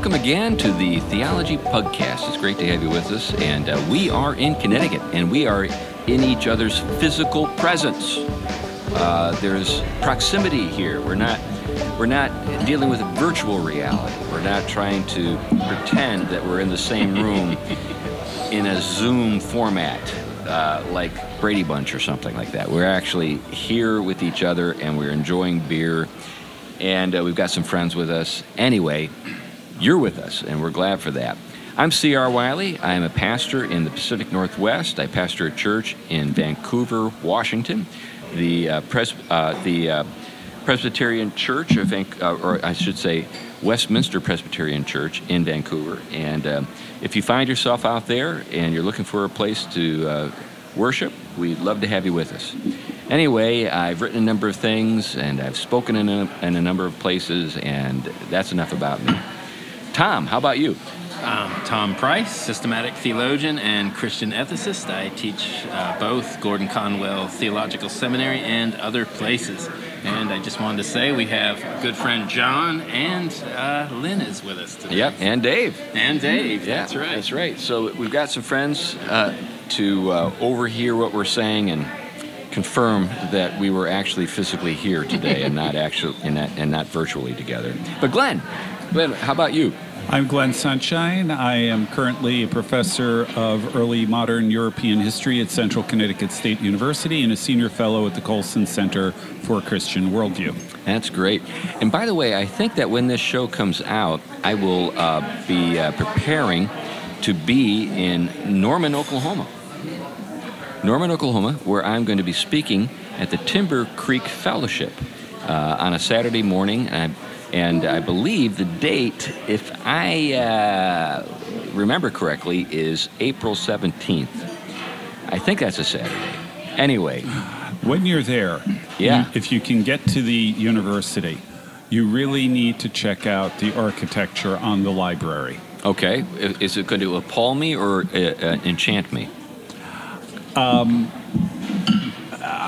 welcome again to the Theology Podcast. It's great to have you with us. And uh, we are in Connecticut, and we are in each other's physical presence. Uh, there's proximity here. We're not we're not dealing with virtual reality. We're not trying to pretend that we're in the same room in a Zoom format, uh, like Brady Bunch or something like that. We're actually here with each other, and we're enjoying beer, and uh, we've got some friends with us. Anyway, you're with us, and we're glad for that. I'm C.R. Wiley. I am a pastor in the Pacific Northwest. I pastor a church in Vancouver, Washington. The uh, pres- uh, the uh, Presbyterian Church, of Van- uh, or I should say, Westminster Presbyterian Church in Vancouver. And um, if you find yourself out there and you're looking for a place to uh, worship, we'd love to have you with us. Anyway, I've written a number of things and I've spoken in a, in a number of places, and that's enough about me. Tom, how about you? I'm Tom Price, systematic theologian and Christian ethicist. I teach uh, both Gordon Conwell Theological Seminary and other places. And I just wanted to say we have good friend John and uh, Lynn is with us today. Yep, and Dave. And Dave, Yeah, that's right. That's right. So we've got some friends uh, to uh, overhear what we're saying and confirm that we were actually physically here today and not actually and not, and not virtually together. But Glenn, Glenn, how about you? I'm Glenn Sunshine. I am currently a professor of early modern European history at Central Connecticut State University and a senior fellow at the Colson Center for Christian Worldview. That's great. And by the way, I think that when this show comes out, I will uh, be uh, preparing to be in Norman, Oklahoma. Norman, Oklahoma, where I'm going to be speaking at the Timber Creek Fellowship uh, on a Saturday morning. I, and I believe the date, if I uh, remember correctly, is April 17th. I think that's a Saturday. Anyway, When you're there, Yeah. you- if you can get to the university, you really need to check out the architecture on the library. okay, is it going to appall me or uh, uh, enchant me?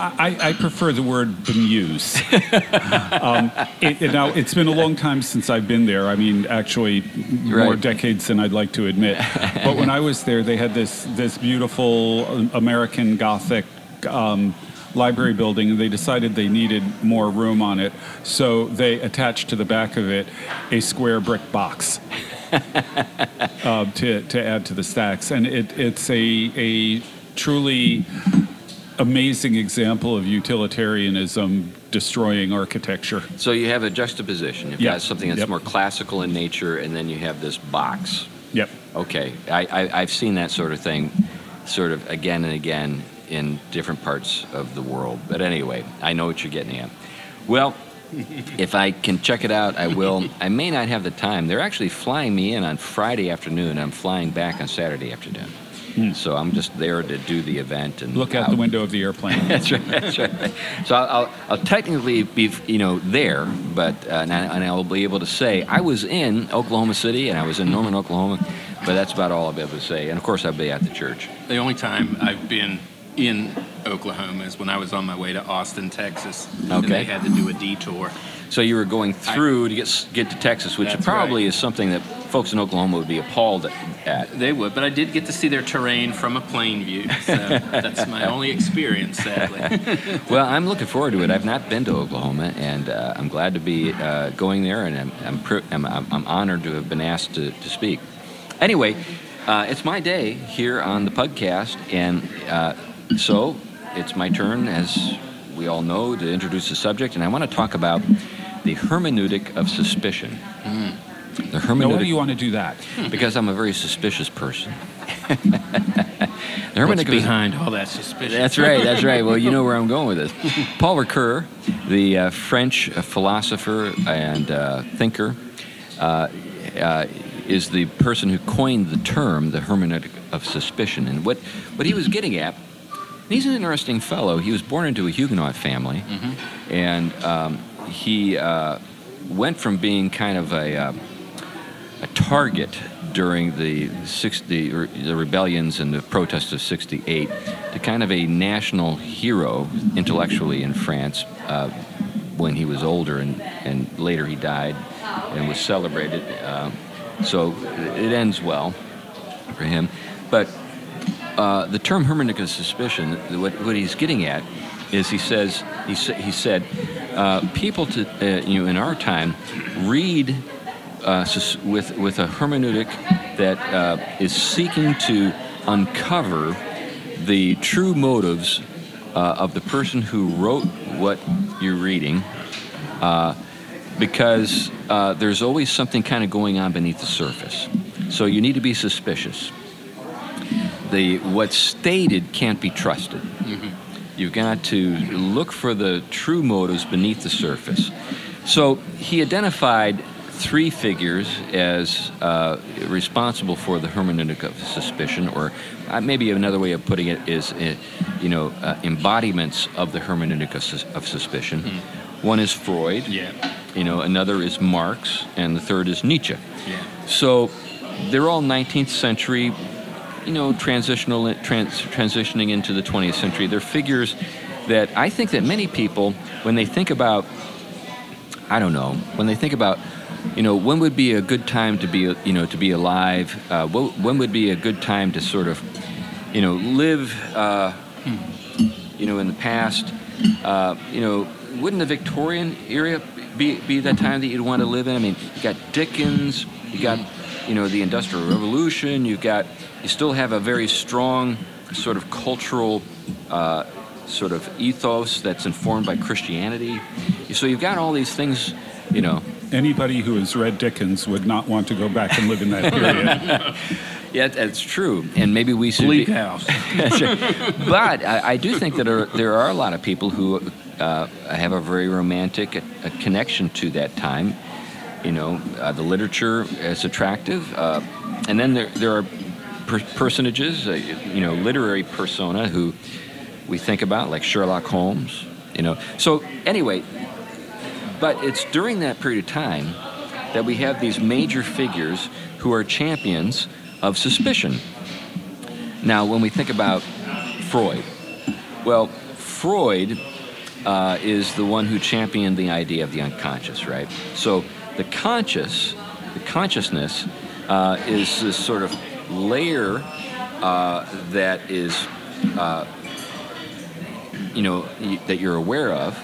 I, I prefer the word bemuse. um, it, it- now, it's been a long time since I've been there. I mean, actually, more decades than I'd like to admit. but when I was there, they had this this beautiful uh, American Gothic. Um, library building and they decided they needed more room on it so they attached to the back of it a square brick box uh, to, to add to the stacks and it, it's a, a truly amazing example of utilitarianism destroying architecture. So you have a juxtaposition. You've Yeah. got something that's Yep. more classical in nature, and then you have this box. Yep. Okay, I, I, I've seen that sort of thing, sort of again and again in different parts of the world. But anyway, I know what you're getting at. Well, if I can check it out, I will. I may not have the time. They're actually flying me in on Friday afternoon. I'm flying back on Saturday afternoon. So I'm just there to do the event and. Look out the window of the airplane. that's right. That's right. So I'll, I'll, I'll technically be, you know, there, but uh, and, I, and I'll be able to say I was in Oklahoma City and I was in Norman, Oklahoma, but that's about all I'll be able to say. And of course, I'll be at the church. The only time I've been in Oklahoma is when I was on my way to Austin, Texas. And Okay. they had to do a detour. So you were going through to get get to Texas, which probably right. is something that folks in Oklahoma would be appalled at. They would, but I did get to see their terrain from a plane view. So that's my only experience, sadly. Well, I'm looking forward to it. I've not been to Oklahoma, and uh, I'm glad to be uh, going there, and I'm, I'm, pri- I'm, I'm I'm honored to have been asked to, to speak. Anyway, uh, it's my day here on the podcast, and uh, so it's my turn, as we all know, to introduce the subject, and I want to talk about the hermeneutic of suspicion. The now, why do you want to do that? because I'm a very suspicious person. the What's hermeneutic of behind all that suspicion? that's right. That's right. Well, you know where I'm going with this. Paul Ricoeur, the uh, French philosopher and uh, thinker, uh, uh, is the person who coined the term the hermeneutic of suspicion. And what, what he was getting at, he's an interesting fellow. He was born into a Huguenot family, and um, he uh, went from being kind of a uh, a target during the 60 the rebellions and the protests of 68 to kind of a national hero intellectually in France uh, when he was older and, and later he died and was celebrated uh, So it ends well for him. But uh, the term hermeneutic of suspicion, what, what he's getting at is he says he, sa- he said uh, people to uh, you know in our time read uh, with with a hermeneutic that uh, is seeking to uncover the true motives uh, of the person who wrote what you're reading uh, because uh, there's always something kind of going on beneath the surface. So you need to be suspicious. The what's stated can't be trusted. You've got to look for the true motives beneath the surface. So he identified three figures as uh, responsible for the hermeneutic of suspicion, or uh, maybe another way of putting it is, uh, you know, uh, embodiments of the hermeneutic of, sus- of suspicion. One is Freud. Yeah. You know, another is Marx, and the third is Nietzsche. Yeah. So they're all 19th century, you know, transitional trans, transitioning into the 20th century. They're figures that I think that many people, when they think about, I don't know, when they think about, you know, when would be a good time to be, you know, to be alive? Uh, wh- when would be a good time to sort of, you know, live, uh, you know, in the past? Uh, you know, wouldn't the Victorian era be, be that time that you'd want to live in? I mean, you got Dickens, you got, you know, the Industrial Revolution, you've got, you still have a very strong sort of cultural uh, sort of ethos that's informed by Christianity. So you've got all these things, you know. Anybody who has read Dickens would not want to go back and live in that period. Yeah, that's true, and maybe we should. Bleak be, House. Sure. But I, I do think that are, there are a lot of people who uh, have a very romantic a, a connection to that time. You know, uh, the literature is attractive, uh, and then there there are per- personages, uh, you know, literary persona who we think about, like Sherlock Holmes. You know, so anyway, but it's during that period of time that we have these major figures who are champions of suspicion. Now, when we think about Freud, well, Freud uh, is the one who championed the idea of the unconscious, right? So the conscious, the consciousness, uh, is this sort of layer uh, that is, uh, you know, that you're aware of,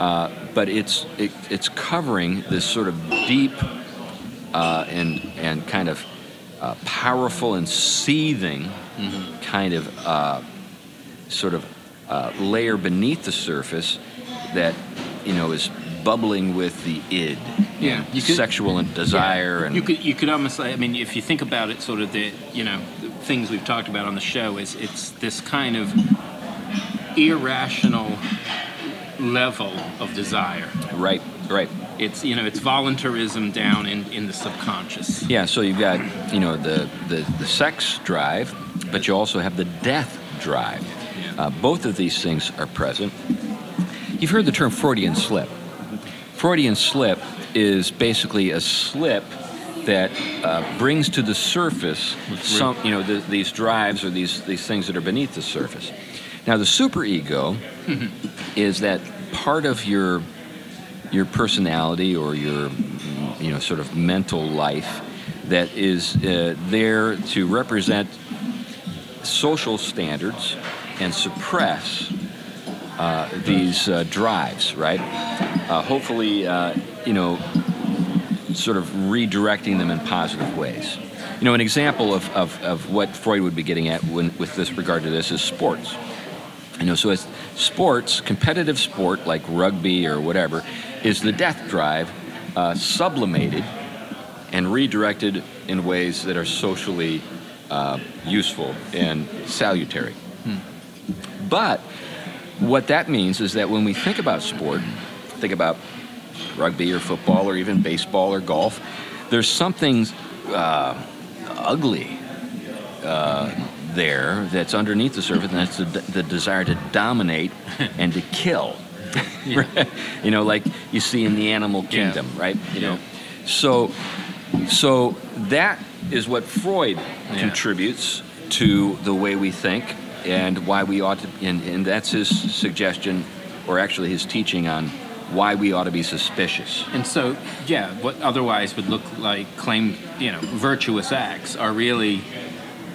uh, but it's it, it's covering this sort of deep uh, and and kind of uh, powerful and seething kind of uh, sort of uh, layer beneath the surface that you know is bubbling with the id, Yeah, you could- sexual and desire, and you could you could almost say I mean if you think about it sort of the you know the things we've talked about on the show is it's this kind of irrational level of desire. right, right. It's you know it's voluntarism down in, in the subconscious. Yeah, so you've got you know the, the, the sex drive, but you also have the death drive. Yeah. Uh, both of these things are present. You've heard the term Freudian slip. Freudian slip is basically a slip that uh, brings to the surface some you know the, these drives or these these things that are beneath the surface. Now the superego is that part of your your personality or your you know sort of mental life that is uh, there to represent social standards and suppress uh, these uh, drives, right? Uh, hopefully, uh, you know, sort of redirecting them in positive ways. You know, an example of, of, of what Freud would be getting at when, with this regard to this is sports. You know, so as sports, competitive sport like rugby or whatever, is the death drive uh, sublimated and redirected in ways that are socially uh, useful and salutary. But what that means is that when we think about sport, think about rugby or football or even baseball or golf, there's something uh, ugly uh, there that's underneath the surface, and that's the, the desire to dominate and to kill. you know, like you see in the animal Yeah. kingdom, right? You Yeah. know, so so that is what Freud Yeah. contributes to the way we think and why we ought to, and, and that's his suggestion, or actually his teaching on why we ought to be suspicious. And so, yeah, what otherwise would look like claim, you know, virtuous acts are really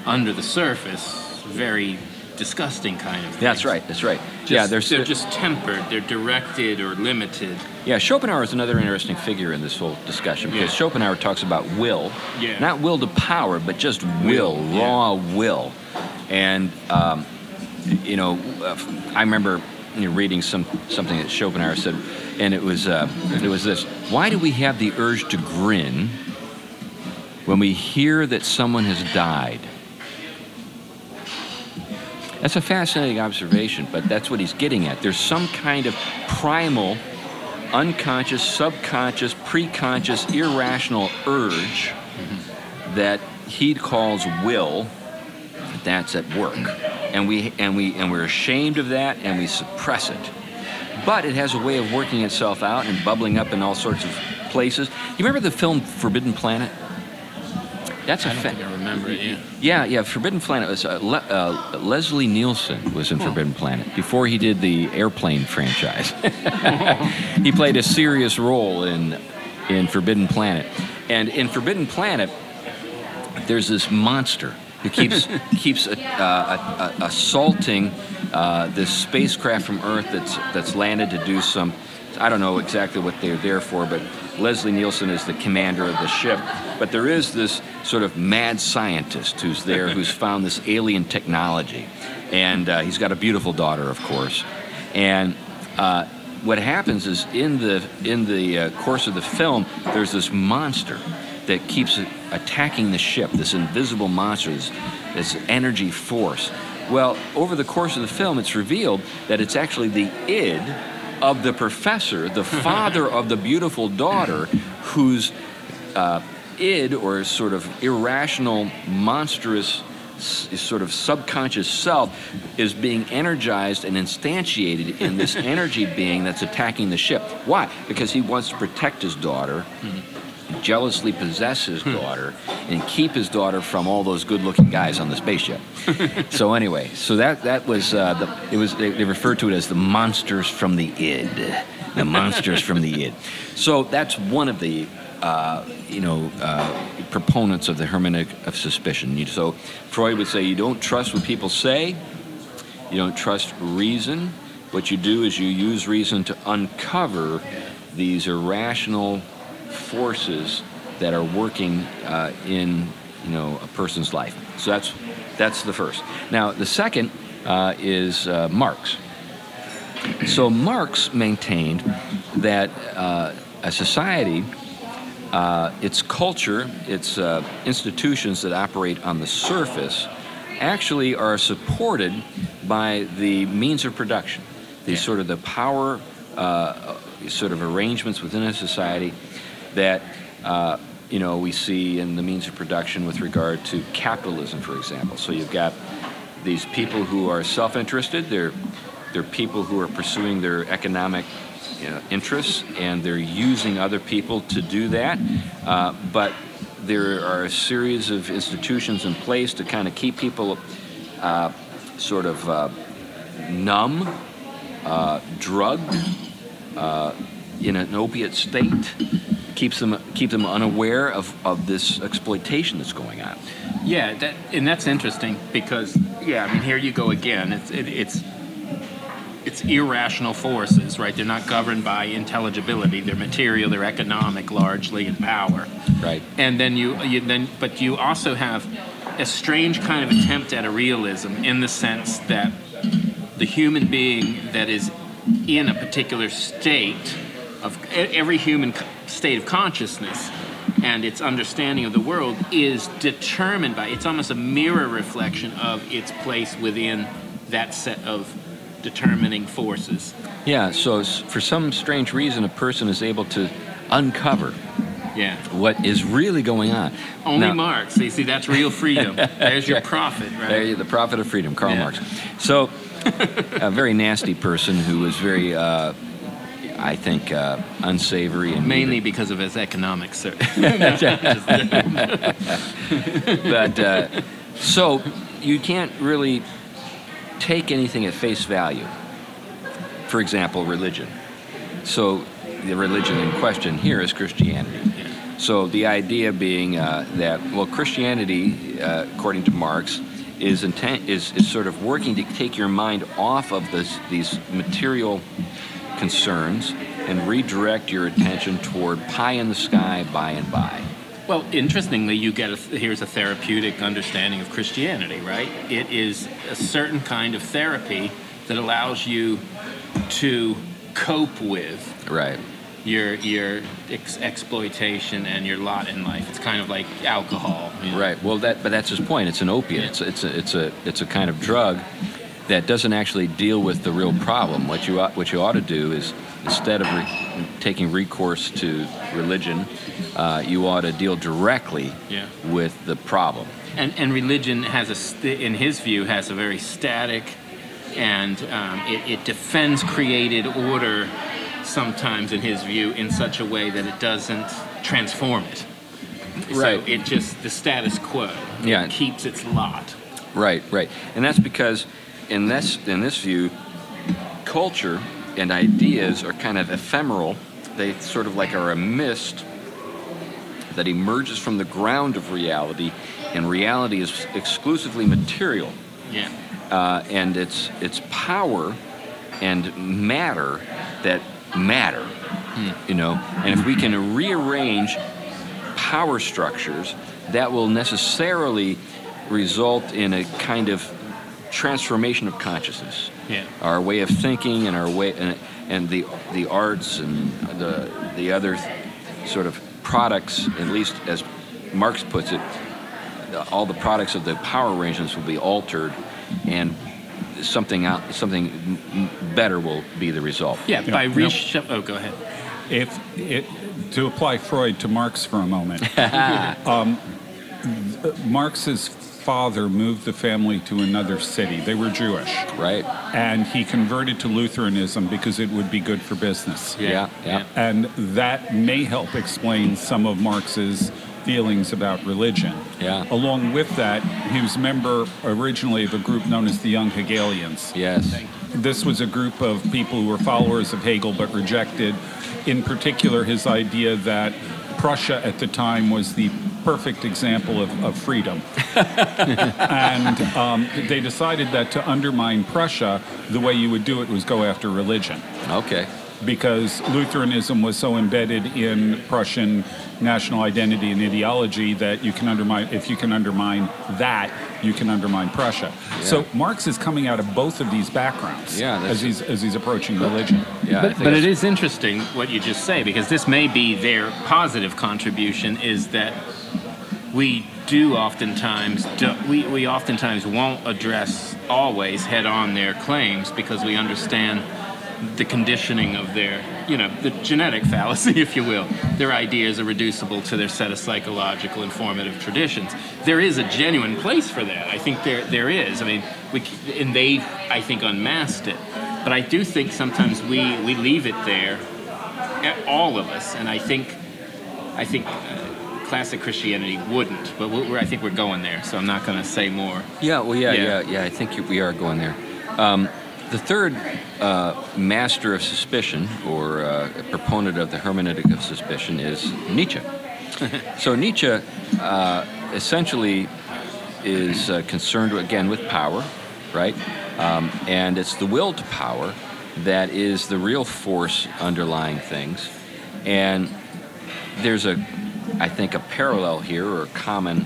under the surface very disgusting kind of things. That's right. That's right. Just, yeah, they're, they're, just tempered. They're directed or limited. yeah. Schopenhauer is another interesting figure in this whole discussion because Yeah. Schopenhauer talks about will, Yeah. not will to power, but just will, Will, yeah. raw will. And um, you know, uh, I remember you know, reading some something that Schopenhauer said, and it was uh, it was this: Why do we have the urge to grin when we hear that someone has died? That's a fascinating observation, but that's what he's getting at. There's some kind of primal, unconscious, subconscious, preconscious, irrational urge that he calls will that's at work. And we and we and we're ashamed of that and we suppress it. But it has a way of working itself out and bubbling up in all sorts of places. You remember the film Forbidden Planet? That's a I don't fa- think I remember it. Yeah. yeah, yeah. Forbidden Planet was uh, Le- uh, Leslie Nielsen was in Forbidden Planet before he did the Airplane franchise. he played a serious role in in Forbidden Planet, and in Forbidden Planet, there's this monster who keeps keeps uh, uh, uh, assaulting uh, this spacecraft from Earth that's that's landed to do some. I don't know exactly what they're there for, but Leslie Nielsen is the commander of the ship. But there is this sort of mad scientist who's there who's found this alien technology. And uh, he's got a beautiful daughter, of course. And uh, what happens is in the, in the uh, course of the film, there's this monster that keeps attacking the ship, this invisible monster, this, this energy force. Well, over the course of the film, it's revealed that it's actually the id of the professor, the father of the beautiful daughter, whose uh, id, or sort of irrational, monstrous, s- sort of subconscious self, is being energized and instantiated in this energy being that's attacking the ship. Why? Because he wants to protect his daughter jealously possess his daughter and keep his daughter from all those good-looking guys on the spaceship. so anyway, so that that was uh, the it was they, they referred to it as the monsters from the id, the monsters from the id. So that's one of the uh, you know uh, proponents of the hermeneutic of suspicion. So Freud would say you don't trust what people say, you don't trust reason. What you do is you use reason to uncover these irrational forces that are working uh, in you know a person's life. So that's that's the first. Now the second uh, is uh, Marx. So Marx maintained that uh, a society, uh, its culture, its uh, institutions that operate on the surface, actually are supported by the means of production, the sort of the power, uh, sort of arrangements within a society that uh, you know we see in the means of production with regard to capitalism, for example. So you've got these people who are self-interested. They're they're people who are pursuing their economic you know, interests, and they're using other people to do that. Uh, but there are a series of institutions in place to kind of keep people uh, sort of uh, numb, uh, drugged, uh, in an opiate state, keeps them keep them unaware of, of this exploitation that's going on. Yeah, that, and that's interesting because yeah, I mean here you go again. It's it, it's it's irrational forces, right? They're not governed by intelligibility. They're material. They're economic, largely, and power. Right. And then you, you then, but you also have a strange kind of attempt at a realism in the sense that the human being that is in a particular state of every human state of consciousness and its understanding of the world is determined by it's almost a mirror reflection of its place within that set of determining forces Yeah. So for some strange reason, a person is able to uncover yeah what is really going on. only Now- marx you see that's real freedom there's your prophet right There you the prophet of freedom, Karl Yeah. Marx. So, a very nasty person who was very, uh, I think, uh, unsavory and mainly because of his economics sir. But uh, so you can't really take anything at face value. For example, religion. So the religion in question here is Christianity. So the idea being uh, that well, Christianity, uh, according to Marx, is intent is, is sort of working to take your mind off of this, these material concerns and redirect your attention toward pie in the sky by and by. Well, interestingly, you get a, here's a therapeutic understanding of Christianity, right? It is a certain kind of therapy that allows you to cope with Right. your your ex- exploitation and your lot in life. It's kind of like alcohol. you know? Right. Well, that but that's his point. It's an opiate. It's it's a, it's a it's a kind of drug that doesn't actually deal with the real problem. What you ought, what you ought to do is instead of re- taking recourse to religion, uh, you ought to deal directly Yeah. with the problem. And and religion has a st- in his view has a very static, and um, it, it defends created order sometimes in his view in such a way that it doesn't transform it. Right. So it just the status quo. Yeah. It keeps its lot. Right, right, and that's because in this in this view, culture and ideas are kind of ephemeral. They sort of like are a mist that emerges from the ground of reality, and reality is exclusively material, Yeah. uh, and it's it's power and matter that matter, you know. And if we can rearrange power structures, that will necessarily result in a kind of transformation of consciousness. Yeah. Our way of thinking and our way and, and the the arts and the the other sort of products, at least as Marx puts it, all the products of the power arrangements will be altered, and something out something m- m- better will be the result. Yeah. Yeah. By Yep. reshuff. Oh, go ahead. If it, to apply Freud to Marx for a moment, um, Marx's father moved the family to another city. They were Jewish, Right? and he converted to Lutheranism because it would be good for business. Yeah, yeah. And that may help explain some of Marx's feelings about religion. Yeah. Along with that, he was a member originally of a group known as the Young Hegelians. Yes. This was a group of people who were followers of Hegel but rejected, in particular, his idea that Prussia at the time was the perfect example of, of freedom. and um, they decided that to undermine Prussia, the way you would do it was go after religion Okay. Because Lutheranism was so embedded in Prussian national identity and ideology that you can undermine if you can undermine that you can undermine Prussia. So Marx is coming out of both of these backgrounds Yeah, as he's as he's approaching religion. Yeah. But, think but it that's- is interesting what you just say because this may be their positive contribution is that we do oftentimes do, we, we oftentimes won't address always head on their claims because we understand the conditioning of their you know the genetic fallacy if you will. Their ideas are reducible to their set of psychological informative traditions. There is a genuine place for that. I think there there is. I mean we and they i think unmasked it. But i do think sometimes we we leave it there eh, all of us. And i think i think uh, classic christianity wouldn't. But we're, we're- i think we're going there. So i'm not going to say more. Yeah, well, yeah, Yeah. yeah, yeah. I think we are going there. Um, the third uh, master of suspicion, or uh, proponent of the hermeneutic of suspicion, is Nietzsche. so Nietzsche uh, essentially is uh, concerned again with power, right? Um, and it's the will to power that is the real force underlying things. And there's a, I think, a parallel here or a common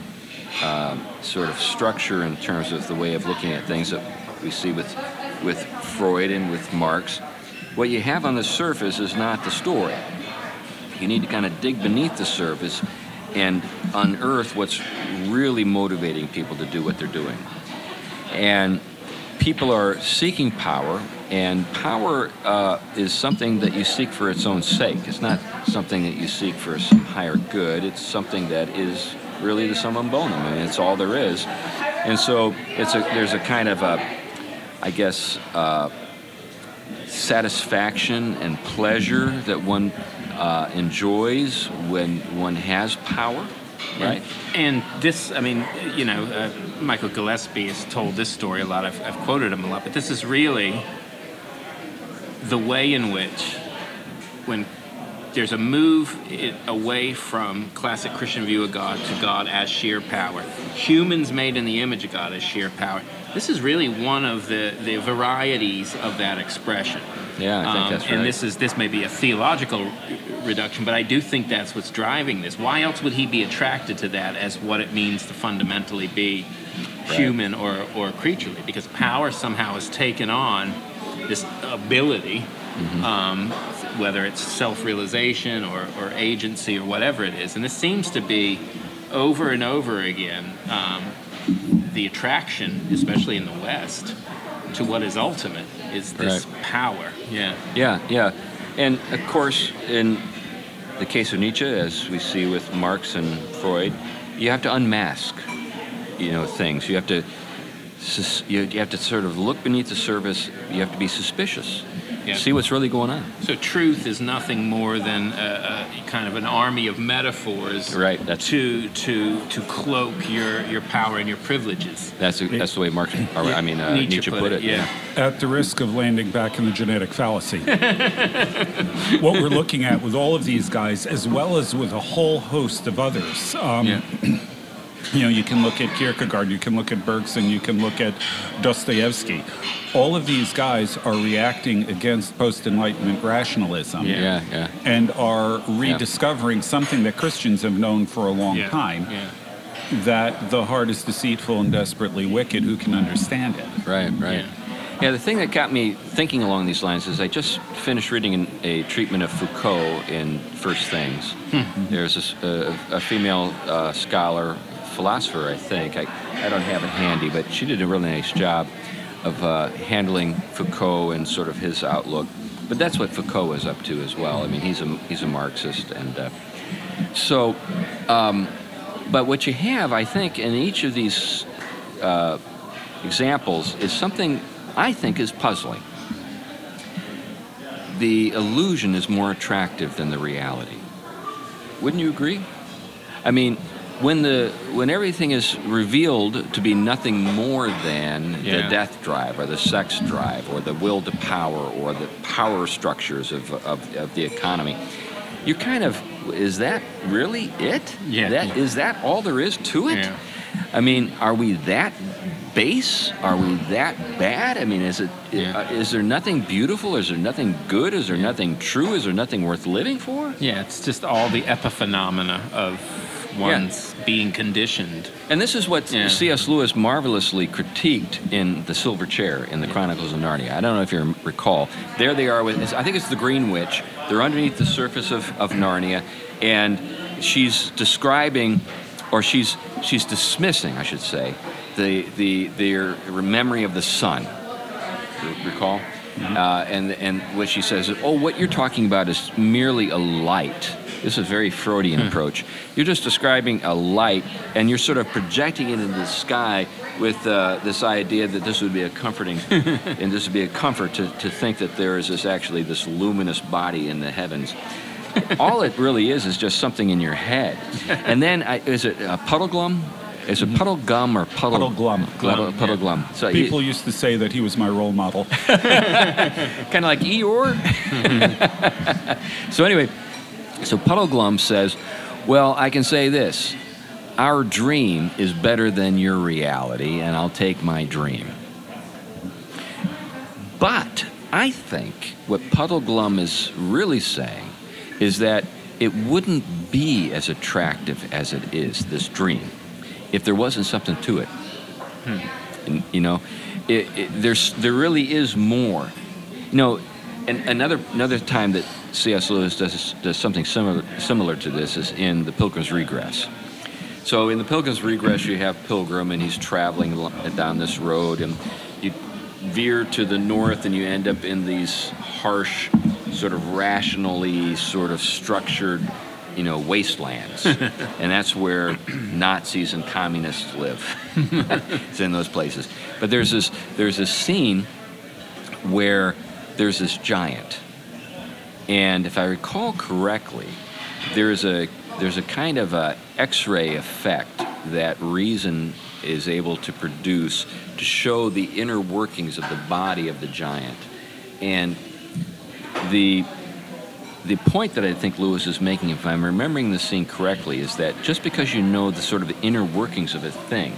um, sort of structure in terms of the way of looking at things that we see with with Freud and with Marx. What you have on the surface is not the story. You need to kind of dig beneath the surface and unearth what's really motivating people to do what they're doing. And people are seeking power, and power uh, is something that you seek for its own sake. It's not something that you seek for some higher good. It's something that is really the summum bonum. Mean, it's all there is. And so it's a, there's a kind of a, I guess, uh, satisfaction and pleasure that one uh, enjoys when one has power, right? And this, I mean, you know, uh, Michael Gillespie has told this story a lot. I've, I've quoted him a lot, but this is really the way in which when there's a move away from classic Christian view of God to God as sheer power. Humans made in the image of God as sheer power. This is really one of the, the varieties of that expression. Yeah, I think Um, that's right. And this is this may be a theological reduction, but I do think that's what's driving this. Why else would he be attracted to that as what it means to fundamentally be Right. human or, or creaturely? Because power somehow has taken on this ability, Mm-hmm. um, whether it's self-realization or, or agency or whatever it is. And this seems to be over and over again um, the attraction, especially in the West, to what is ultimate is this Right. power. Yeah. Yeah, yeah. And of course, in the case of Nietzsche, as we see with Marx and Freud, you have to unmask, you know, things. You have to, you you have to sort of look beneath the surface. You have to be suspicious. Yeah. See what's really going on. So truth is nothing more than a, a kind of an army of metaphors Right. That's to to to cloak your your power and your privileges. that's that's the way Marx. Or, I mean, uh, Nietzsche, put, it. Yeah. At the risk of landing back in the genetic fallacy, what we're looking at with all of these guys, as well as with a whole host of others, um, Yeah. you know, you can look at Kierkegaard, you can look at Bergson, you can look at Dostoevsky. All of these guys are reacting against post Enlightenment rationalism Yeah. Yeah, yeah. and are rediscovering something that Christians have known for a long time Yeah. that the heart is deceitful and desperately wicked. Who can understand it? Right, right. Yeah. the thing that got me thinking along these lines is I just finished reading an, a treatment of Foucault in First Things. There's this, uh, a female uh, scholar, philosopher, I think. I, I don't have it handy, but she did a really nice job of uh, handling Foucault and sort of his outlook. But that's what Foucault is up to as well. I mean, he's a he's a Marxist, and uh, so. Um, but what you have, I think, in each of these uh, examples is something I think is puzzling. The illusion is more attractive than the reality. Wouldn't you agree? I mean, when the when everything is revealed to be nothing more than the death drive or the sex drive or the will to power or the power structures of, of, of the economy, you kind of is that really it? Yeah. That is that all there is to it? Yeah. I mean, are we that base? Are we that bad? I mean, is it? Yeah. uh, is there nothing beautiful? Is there nothing good? Is there nothing true? Is there nothing worth living for? Yeah, it's just all the epiphenomena of one's being conditioned. And this is what Yeah. C.S. Lewis marvelously critiqued in The Silver Chair in the Chronicles of Narnia. I don't know if you recall. There they are with, I think it's the Green Witch. They're underneath the surface of, of Narnia, and she's describing, or she's she's dismissing, I should say, the the their memory of the sun. Re- Recall. Uh, and and what she says, is, oh, what you're talking about is merely a light. This is a very Freudian approach. You're just describing a light, and you're sort of projecting it into the sky with uh, this idea that this would be a comforting, and this would be a comfort to, to think that there is this actually this luminous body in the heavens. All it really is is just something in your head. And then, I, is it a puddle glum? Is it puddle gum or puddle? Puddle glum. Puddle, Glum, puddle yeah. glum. So People used to say that he was my role model. kind of like Eeyore. so anyway, so Puddleglum says, "Well, I can say this: our dream is better than your reality, and I'll take my dream." But I think what Puddleglum is really saying is that it wouldn't be as attractive as it is this dream if there wasn't something to it. Hmm. And, you know, it, it, there's there really is more. You know, and another another time that C.S. Lewis does does something similar similar to this is in The Pilgrim's Regress. So in The Pilgrim's Regress, you have Pilgrim, and he's traveling down this road, and you veer to the north, and you end up in these harsh, sort of rationally sort of structured, you know, wastelands, and that's where Nazis and communists live. it's in those places. But there's this there's this scene where there's this giant, and if I recall correctly, there's a there's a kind of a X-ray effect that reason is able to produce to show the inner workings of the body of the giant, and the the point that I think Lewis is making, if I'm remembering the scene correctly, is that just because you know the sort of inner workings of a thing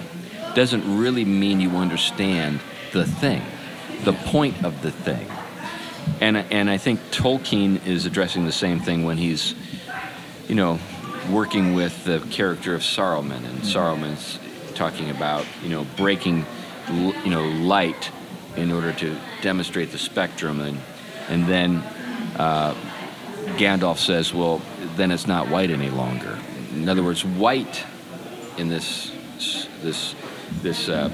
doesn't really mean you understand the thing, the point of the thing. And, and I think Tolkien is addressing the same thing when he's, you know, working with the character of Saruman, and Saruman's talking about, you know, breaking, you know, light in order to demonstrate the spectrum, and and then uh, Gandalf says, well, then it's not white any longer. In other words, white in this this this uh,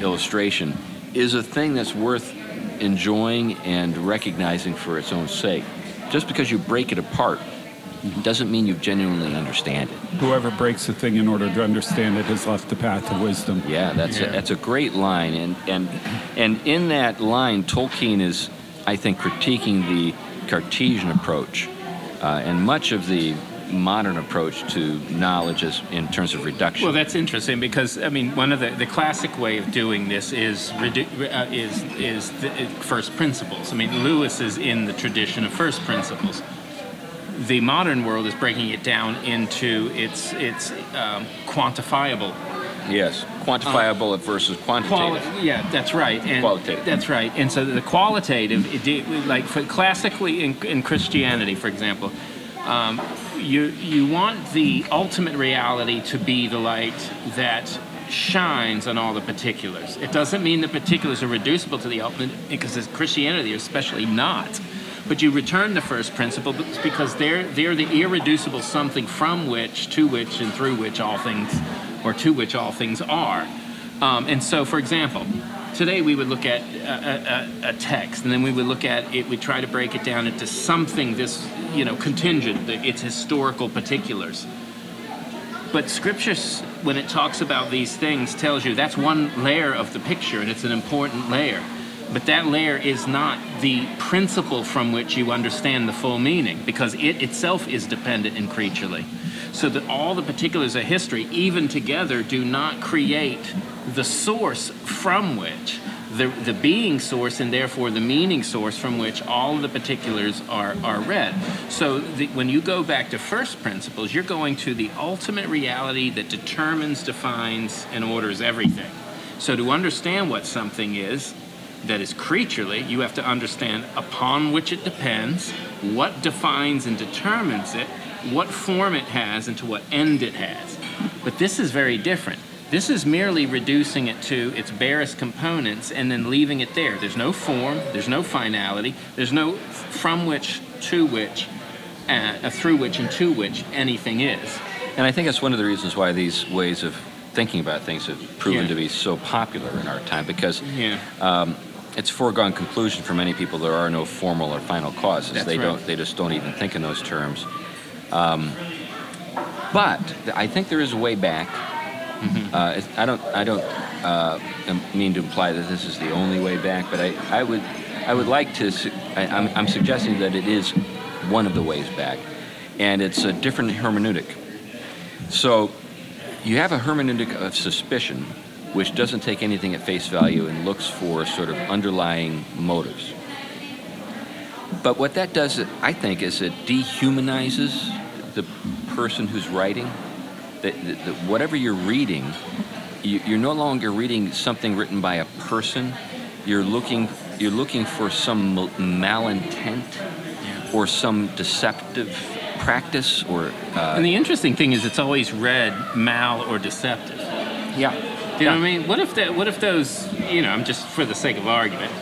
illustration is a thing that's worth enjoying and recognizing for its own sake. Just because you break it apart doesn't mean you genuinely understand it. Whoever breaks a thing in order to understand it has left the path of wisdom. Yeah, that's Yeah. A, that's a great line, and and and in that line, Tolkien is, I think, critiquing the Cartesian approach, uh, and much of the modern approach to knowledge is in terms of reduction. Well, that's interesting because I mean, one of the, the classic way of doing this is redu- uh, is is the, uh, first principles. I mean, Lewis is in the tradition of first principles. The modern world is breaking it down into its its um, quantifiable. yes, quantifiable versus quantitative. Quali- yeah, that's right. And Qualitative. That's right. And so the qualitative, it like for classically in, in Christianity, for example, um, you you want the ultimate reality to be the light that shines on all the particulars. It doesn't mean the particulars are reducible to the ultimate, because in Christianity, especially not. But you return the first principle because they're they're the irreducible something from which, to which, and through which all things, or to which all things are. Um, and so, for example, today we would look at a, a, a text, and then we would look at it. We try to break it down into something this, you know, contingent, its historical particulars. But Scripture, when it talks about these things, tells you that's one layer of the picture, and it's an important layer. But that layer is not the principle from which you understand the full meaning, because it itself is dependent and creaturely. So that all the particulars of history, even together, do not create the source from which the, the being source and therefore the meaning source from which all the particulars are, are read. So the, when you go back to first principles, you're going to the ultimate reality that determines, defines, and orders everything. So to understand what something is that is creaturely, you have to understand upon which it depends, what defines and determines it, what form it has, and to what end it has. But this is very different. This is merely reducing it to its barest components and then leaving it there. There's no form, there's no finality, there's no from which, to which, uh, through which, and to which anything is. And I think that's one of the reasons why these ways of thinking about things have proven Yeah. to be so popular in our time because Yeah. um, it's a foregone conclusion for many people there are no formal or final causes. That's they right. don't. They just don't even think in those terms. Um, but I think there is a way back. Mm-hmm. Uh, I don't. I don't uh, mean to imply that this is the only way back, but I, I would. I would like to. su- I, I'm, I'm suggesting that it is one of the ways back, and it's a different hermeneutic. So you have a hermeneutic of suspicion, which doesn't take anything at face value and looks for sort of underlying motives. But what that does, I think, is it dehumanizes the person who's writing. That, that, that whatever you're reading, you, you're no longer reading something written by a person. You're looking, you're looking for some mal- malintent or some deceptive practice or uh, And the interesting thing is, it's always read mal or deceptive. yeah. Do you know what I mean? What if that? What if those? You know, I'm just for the sake of argument,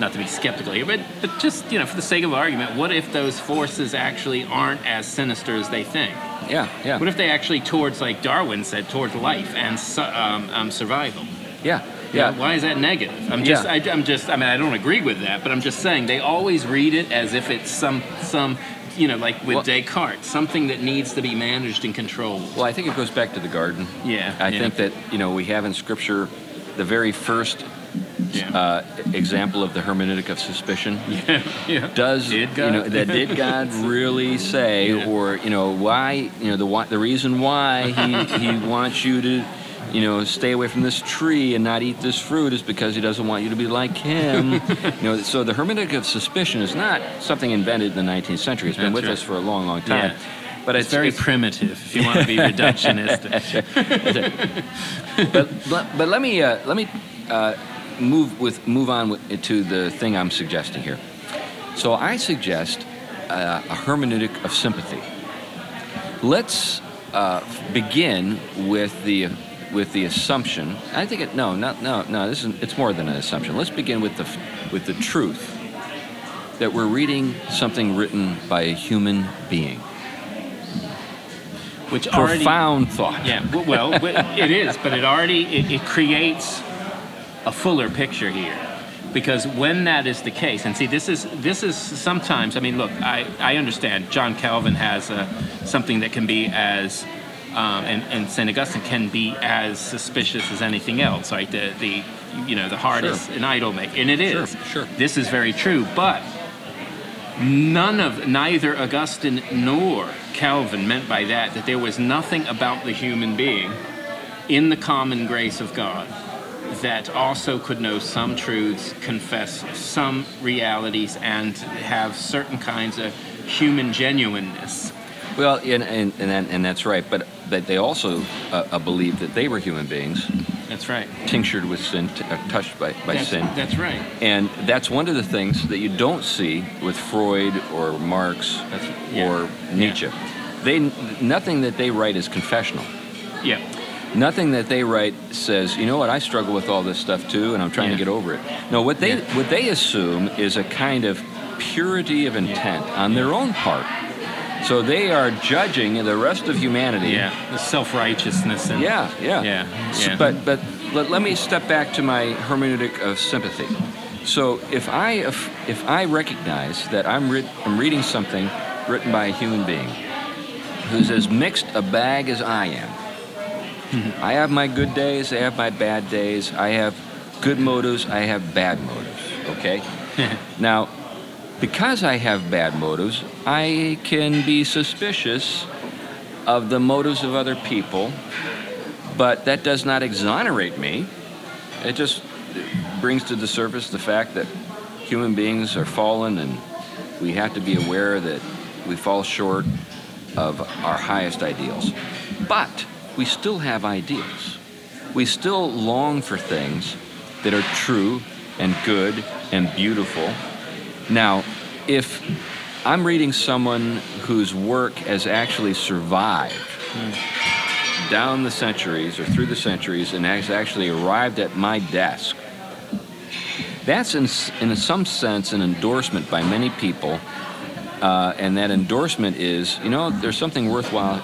not to be skeptical here, but but just you know, for the sake of argument, what if those forces actually aren't as sinister as they think? Yeah, yeah, What if they actually towards, like Darwin said, towards life and su- um, um, survival? yeah, You know, yeah. why is that negative? I'm just, Yeah. I, I'm just, I mean, I don't agree with that, but I'm just saying they always read it as if it's some, some, you know, like with Well- Descartes, something that needs to be managed and controlled. Well, I think it goes back to the garden. Yeah, I yeah. think that you know we have in Scripture the very first Yeah. uh, example of the hermeneutic of suspicion. yeah, yeah. Does Did you know that did God really say, Yeah. or you know why you know the why, the reason why he he wants you to you know, stay away from this tree and not eat this fruit is because he doesn't want you to be like him. you know, so the hermeneutic of suspicion is not something invented in the 19th century. It's been That's with right. us for a long, long time. Yeah. But It's, it's, very it's- primitive if you want to be reductionist. but, but but let me uh, let me uh, move with move on with, to the thing I'm suggesting here. So I suggest uh, a hermeneutic of sympathy. Let's uh, begin with the with the assumption. I think it no not no no this is it's more than an assumption. Let's begin with the with the truth that we're reading something written by a human being. which already Profound thought. Yeah, well, it is, but it already it, it creates a fuller picture here, because when that is the case, and see, this is this is sometimes. I mean, look, I I understand John Calvin has uh, something that can be as. Um, and, and St. Augustine can be as suspicious as anything else, right? The, the you know, the heart Sure. is an idol maker, and it is. Sure, sure. This is very true, but none of neither Augustine nor Calvin meant by that that there was nothing about the human being in the common grace of God that also could know some truths, confess some realities, and have certain kinds of human genuineness. Well, and and and, and that's right. But but they also uh, uh, believed that they were human beings, That's right. tinctured with sin, t- uh, touched by, by That's, sin. that's right. And that's one of the things that you don't see with Freud or Marx yeah. or Nietzsche. They nothing that they write is confessional. Yeah. Nothing that they write says, you know what, I struggle with all this stuff too, and I'm trying to get over it. No, what they Yeah. what they assume is a kind of purity of intent on their own part. So they are judging the rest of humanity. Yeah. The self righteousness and Yeah, yeah. Yeah, So- yeah. but but let, let me step back to my hermeneutic of sympathy. So if I if, if I recognize that I'm, re- I'm reading something written by a human being who's as mixed a bag as I am, I have my good days, I have my bad days, I have good motives, I have bad motives. Okay. now, because I have bad motives, I can be suspicious of the motives of other people, but that does not exonerate me. It just brings to the surface the fact that human beings are fallen and we have to be aware that we fall short of our highest ideals. But we still have ideals. We still long for things that are true and good and beautiful. Now, if I'm reading someone whose work has actually survived down the centuries or through the centuries and has actually arrived at my desk, that's in, in some sense an endorsement by many people. Uh, and that endorsement is, you know, there's something worthwhile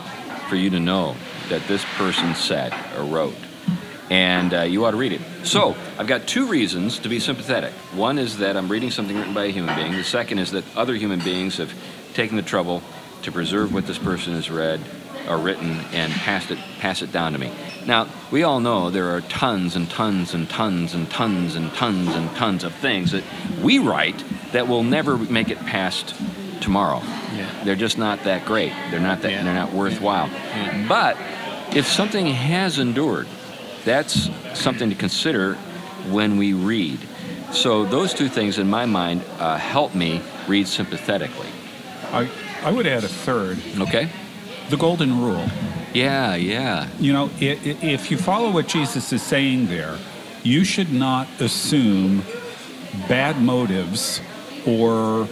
for you to know that this person said or wrote. And uh, you ought to read it. So, I've got two reasons to be sympathetic. One is that I'm reading something written by a human being. The second is that other human beings have taken the trouble to preserve what this person has read or written and passed it, pass it down to me. Now, we all know there are tons and tons and tons and tons and tons and tons of things that we write that will never make it past tomorrow. Yeah. They're just not that great. They're not that. Yeah. They're not worthwhile. Yeah. But if something has endured, that's something to consider when we read. So those two things, in my mind, uh, help me read sympathetically. I, I would add a third Okay. the golden rule. Yeah. Yeah. You know, i- i- if you follow what Jesus is saying there, you should not assume bad motives or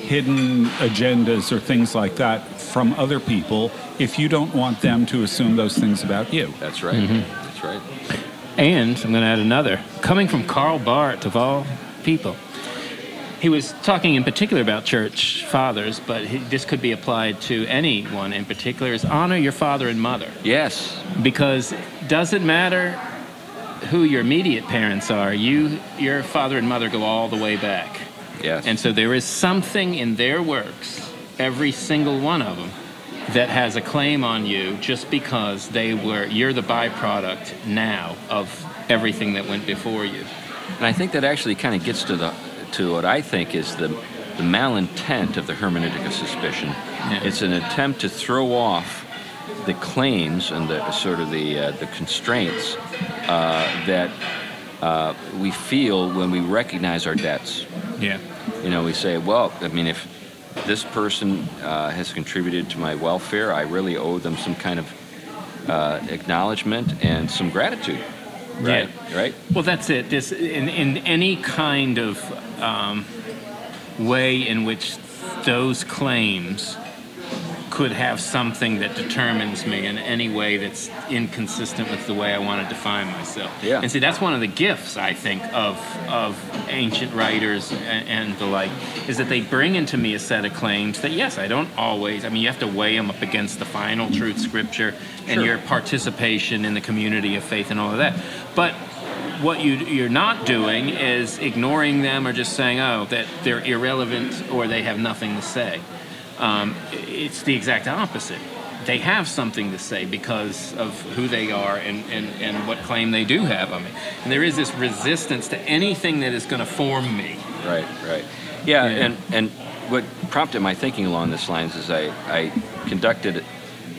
hidden agendas or things like that from other people if you don't want them to assume those things about you. That's right. That's right. And I'm going to add another. Coming from Karl Barth, of all people. He was talking in particular about church fathers, but he, this could be applied to anyone in particular, is honor your father and mother. Yes. Because does it matter who your immediate parents are? You, your father and mother go all the way back. Yes. And so there is something in their works, every single one of them, that has a claim on you just because they were you're the byproduct now of everything that went before you. And I think that actually kind of gets to the to what I think is the the malintent of the hermeneutic of suspicion. It's an attempt to throw off the claims and the sort of the uh, the constraints uh, that uh, we feel when we recognize our debts. Yeah. You know, we say, well, I mean, if this person uh, has contributed to my welfare, I really owe them some kind of uh, acknowledgement and some gratitude. Right. Yeah. Right. Well, that's it. This in, in any kind of um, way in which those claims could have something that determines me in any way that's inconsistent with the way I want to define myself. Yeah. And see, that's one of the gifts I think of of ancient writers and, and the like is that they bring into me a set of claims that yes, I don't always. I mean, you have to weigh them up against the final truth, Scripture, and Sure. your participation in the community of faith and all of that. But what you, you're not doing is ignoring them or just saying, oh, that they're irrelevant or they have nothing to say. Um, it's the exact opposite. They have something to say because of who they are and, and, and what claim they do have on me. And there is this resistance to anything that is going to form me. Right, right. Yeah, Yeah. and and what prompted my thinking along this lines is I I conducted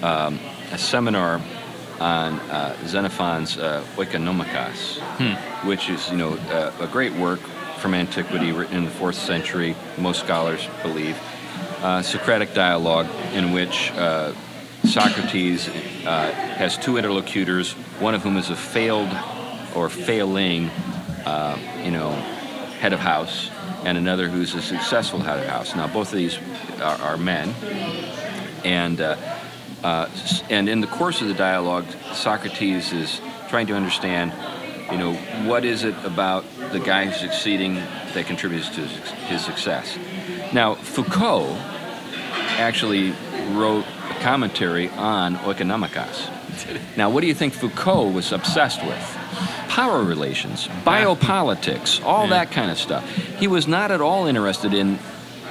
um, a seminar on uh, Xenophon's uh, Oikonomikos, which is you know uh, a great work from antiquity written in the fourth century. Most scholars believe uh, Socratic dialogue in which uh, Socrates uh, has two interlocutors, one of whom is a failed or failing, uh, you know, head of house, and another who's a successful head of house. Now, both of these are, are men, and uh, uh, and in the course of the dialogue, Socrates is trying to understand, you know, what is it about the guy who's succeeding that contributes to his his success. Now, Foucault actually wrote a commentary on Oikonomikos. Now, what do you think Foucault was obsessed with? Power relations, biopolitics, all Yeah. that kind of stuff. He was not at all interested in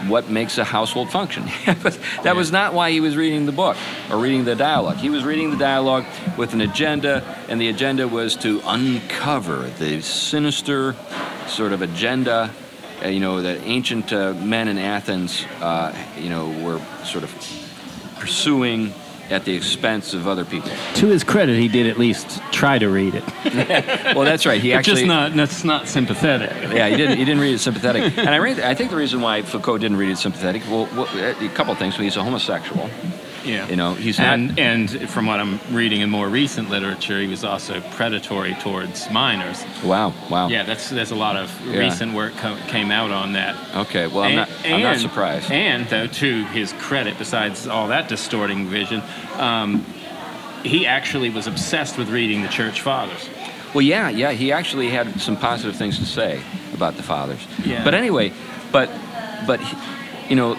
what makes a household function. That was not why he was reading the book or reading the dialogue. He was reading the dialogue with an agenda, and the agenda was to uncover the sinister sort of agenda uh, you know, that ancient uh, men in Athens, uh, you know, were sort of pursuing at the expense of other people. To his credit, he did at least try to read it. Well, that's right. He But actually, just not, that's not sympathetic. yeah, he didn't. He didn't read it sympathetic. And I read. I think the reason why Foucault didn't read it sympathetic, well, well a couple of things. He's a homosexual. Yeah. You know, he's not. and and from what I'm reading in more recent literature, he was also predatory towards minors. wow, wow. Yeah, that's there's a lot of Yeah. recent work co- came out on that. Okay. Well, I'm And- not. I'm not surprised. And though, to his credit, besides all that distorting vision, um, he actually was obsessed with reading the church fathers. Well, yeah, yeah. He actually had some positive things to say about the fathers. Yeah. But anyway, but but you know,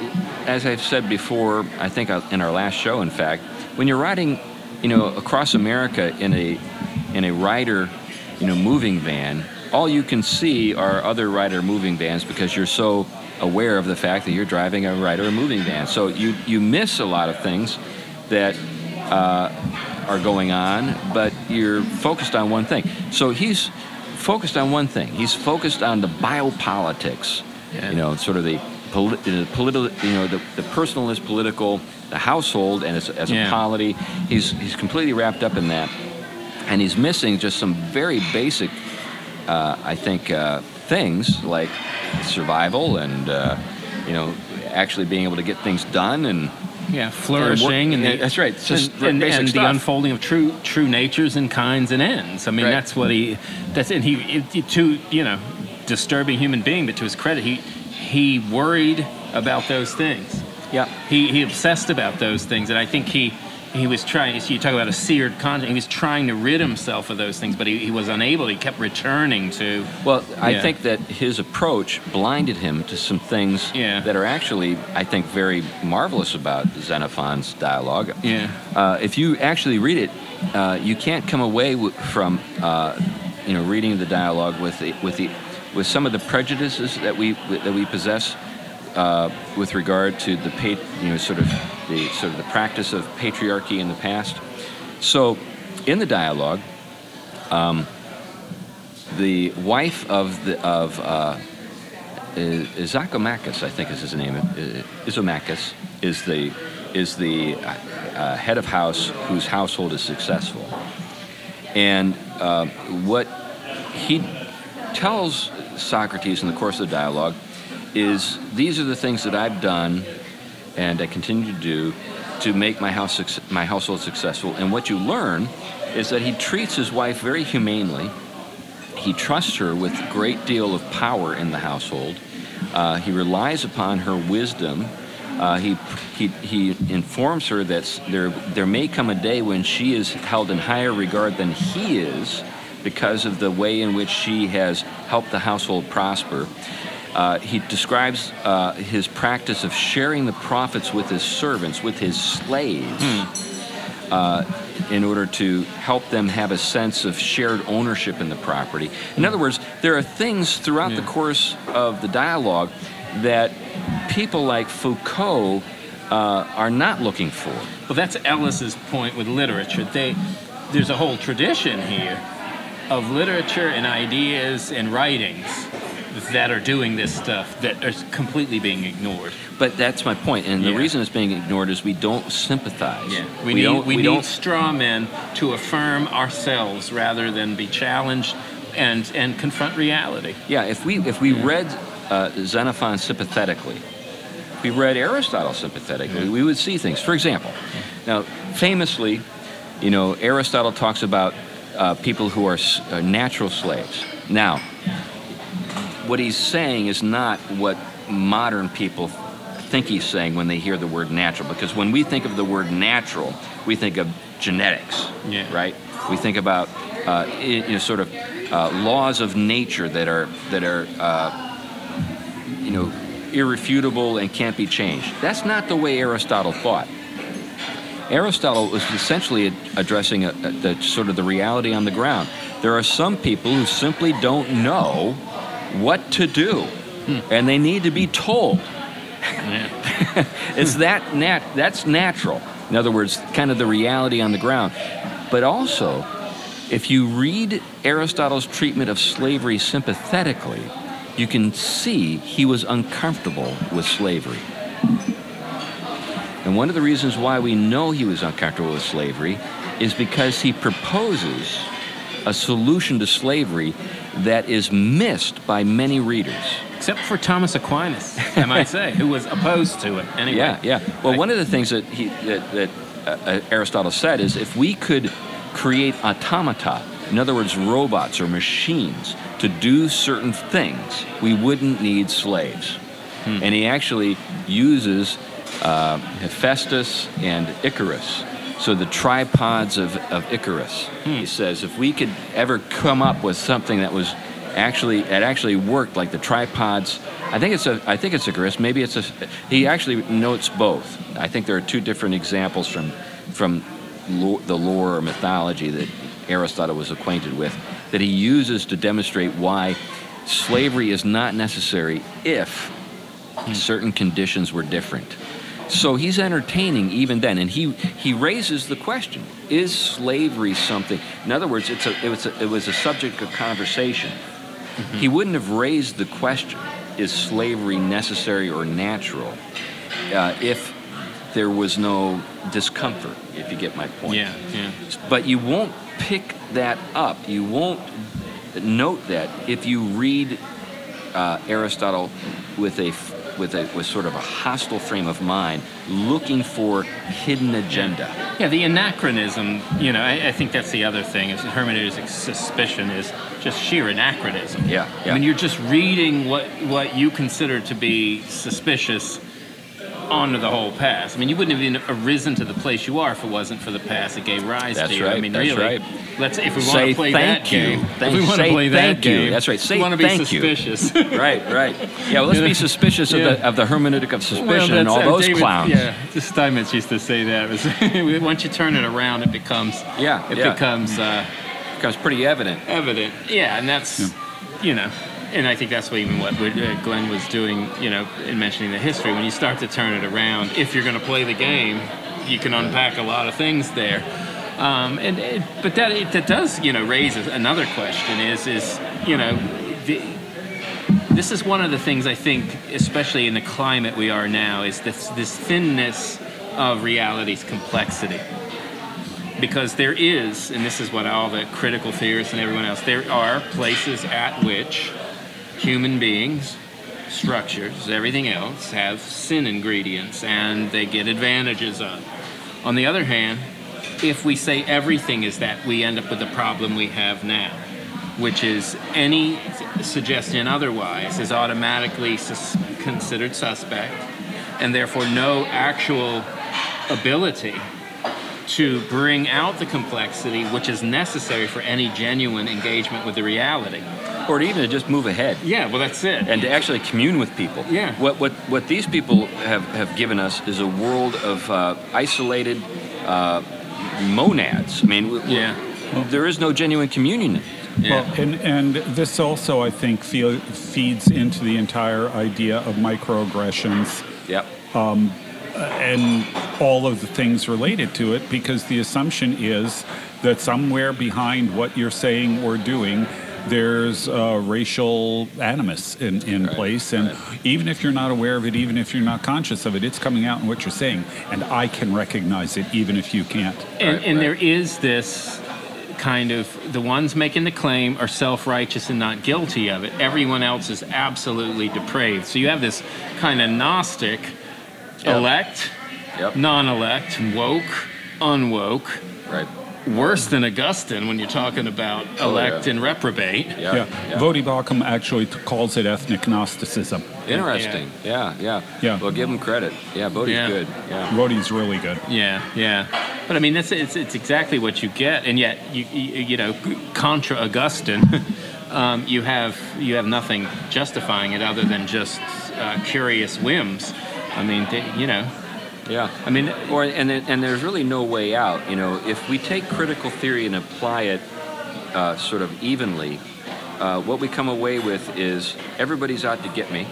as I've said before, I think uh, in our last show, in fact, when you're riding, you know, across America in a in a Ryder, you know, moving van, all you can see are other Ryder moving vans because you're so aware of the fact that you're driving a Ryder moving van. So you you miss a lot of things that uh, are going on, but you're focused on one thing. So he's focused on one thing. He's focused on the biopolitics. Yeah. You know, sort of the, poli- the political, you know, the, the personal is political, the household, and as, as Yeah. a polity. He's he's completely wrapped up in that, and he's missing just some very basic, uh, I think, uh, things like survival and uh, you know actually being able to get things done and Yeah, flourishing and, Yeah, the, that's right. Just and, and, basic and the unfolding of true true natures and kinds and ends. I mean, Right. that's what he. That's and he it, it, to you know disturbing human being, but to his credit, he he worried about those things. yeah. He he obsessed about those things, and I think he. He was trying. You talk about a seared conscience. He was trying to rid himself of those things, but he, he was unable. He kept returning to. Well, I Yeah. think that his approach blinded him to some things Yeah. that are actually, I think, very marvelous about Xenophon's dialogue. Yeah. Uh, if you actually read it, uh, you can't come away w- from, uh, you know, reading the dialogue with the, with the with some of the prejudices that we that we possess uh, with regard to the you know sort of the sort of the practice of patriarchy in the past. So, in the dialogue, um, the wife of the of uh, I- I think is his name. I- Isomachus is the is the uh, uh, head of house whose household is successful. And uh, what he tells Socrates in the course of the dialogue is these are the things that I've done and I continue to do to make my house my household successful. And what you learn is that he treats his wife very humanely. He trusts her with a great deal of power in the household. Uh, he relies upon her wisdom. Uh, he, he, he informs her that there, there may come a day when she is held in higher regard than he is because of the way in which she has helped the household prosper. Uh, he describes uh, his practice of sharing the profits with his servants, with his slaves, uh, in order to help them have a sense of shared ownership in the property. In other words, there are things throughout the course of the dialogue that people like Foucault uh, are not looking for. Well, that's Ellis's point with literature. They, there's a whole tradition here of literature and ideas and writings that are doing this stuff that are completely being ignored. But that's my point, and the Yeah. reason it's being ignored is we don't sympathize. Yeah. we, need don't. we, need don't. straw men to affirm ourselves rather than be challenged and and confront reality. Yeah, if we if we read uh, Xenophon sympathetically, if we read Aristotle sympathetically, we would see things. For example, now famously, you know, Aristotle talks about uh, people who are s- uh, natural slaves. Now, what he's saying is not what modern people think he's saying when they hear the word natural, because when we think of the word natural, we think of genetics, Yeah. right? We think about uh, you know, sort of uh, laws of nature that are that are uh, you know irrefutable and can't be changed. That's not the way Aristotle thought. Aristotle was essentially addressing a, a, the sort of the reality on the ground. There are some people who simply don't know what to do, hmm. and they need to be told. it's that nat- that's natural. In other words, kind of the reality on the ground. But also, if you read Aristotle's treatment of slavery sympathetically, you can see he was uncomfortable with slavery. And one of the reasons why we know he was uncomfortable with slavery is because he proposes a solution to slavery that is missed by many readers. Except for Thomas Aquinas, I might say, who was opposed to it. Anyway. Yeah, yeah. Well, I- one of the things that he that, that uh, uh, Aristotle said is if we could create automata, in other words, robots or machines, to do certain things, we wouldn't need slaves. And he actually uses uh, Hephaestus and Icarus. So the tripods of, of Icarus. He says if we could ever come up with something that was actually that actually worked like the tripods i think it's a i think it's Icarus. Maybe it's a he actually notes both. I think there are two different examples from from lo- the lore or mythology that aristotle was acquainted with that he uses to demonstrate why slavery is not necessary if certain conditions were different so he's entertaining even then, and he he raises the question: Is slavery something? In other words, it's a it was a, it was a subject of conversation. He wouldn't have raised the question: Is slavery necessary or natural? Uh, if there was no discomfort, if you get my point. Yeah, yeah. But you won't pick that up. You won't note that if you read uh, Aristotle with a with a with sort of a hostile frame of mind, looking for hidden agenda. Yeah, the anachronism, you know, I, I think that's the other thing is hermeneutic suspicion is just sheer anachronism. Yeah, I mean, you're just reading what, what you consider to be suspicious onto the whole past. I mean, you wouldn't have even arisen to the place you are if it wasn't for the past that gave rise That's to you. I right, mean, that's really, right. let's if we want Say to play thank that you. game, Thank- if we want say to play that thank you. game, That's right. Say we want to be thank you. suspicious. right, right. Yeah, well, let's be suspicious of, the, of the hermeneutic of suspicion Well, and all uh, those David- clowns. Yeah, the Steinmetz used to say that. Was, once you turn it around, it becomes Yeah, it yeah. becomes uh, becomes pretty evident. evident. Yeah, and that's you know, and I think that's what even what uh, Glenn was doing. You know, in mentioning the history, when you start to turn it around, if you're going to play the game, you can unpack a lot of things there. Um, and it, but that it, that does you know raise another question is is you know. The, this is one of the things I think, especially in the climate we are now, is this this thinness of reality's complexity. Because there is, and this is what all the critical theorists and everyone else, there are places at which human beings, structures, everything else have sin ingredients and they get advantages of. On the other hand, if we say everything is that, we end up with the problem we have now, which is any suggestion otherwise is automatically sus- considered suspect, and therefore no actual ability to bring out the complexity which is necessary for any genuine engagement with the reality. Or even to just move ahead. Yeah, well, that's it. and to actually commune with people. Yeah. What what what these people have have given us is a world of uh, isolated uh, monads. I mean, w- w- Yeah. there is no genuine communion. yeah. Well, and, and this also, I think, feel, feeds into the entire idea of microaggressions Yep. Um, and all of the things related to it, because the assumption is that somewhere behind what you're saying or doing, there's uh, racial animus in, in place. And even if you're not aware of it, even if you're not conscious of it, it's coming out in what you're saying. And I can recognize it, even if you can't. and, Right, and right. there is this kind of the ones making the claim are self-righteous and not guilty of it everyone else is absolutely depraved so you have this kind of gnostic Yeah. elect Yep. non-elect woke unwoke Right. Worse than augustine when you're talking about Oh, elect yeah. and reprobate Yeah. Yeah. yeah. Voddie Baucham actually calls it ethnic Gnosticism. Interesting. Yeah. yeah. Yeah. Well, give him credit. Yeah, Voddie's Yeah. good. Yeah. Voddie's really good. Yeah, yeah. But I mean, that's it's, it's exactly what you get, and yet you you, you know, contra Augustine, um, you have you have nothing justifying it other than just uh, curious whims. I mean, they, you know, Yeah. I mean, Or and and there's really no way out. You know, if we take critical theory and apply it uh, sort of evenly, uh, what we come away with is everybody's out to get me,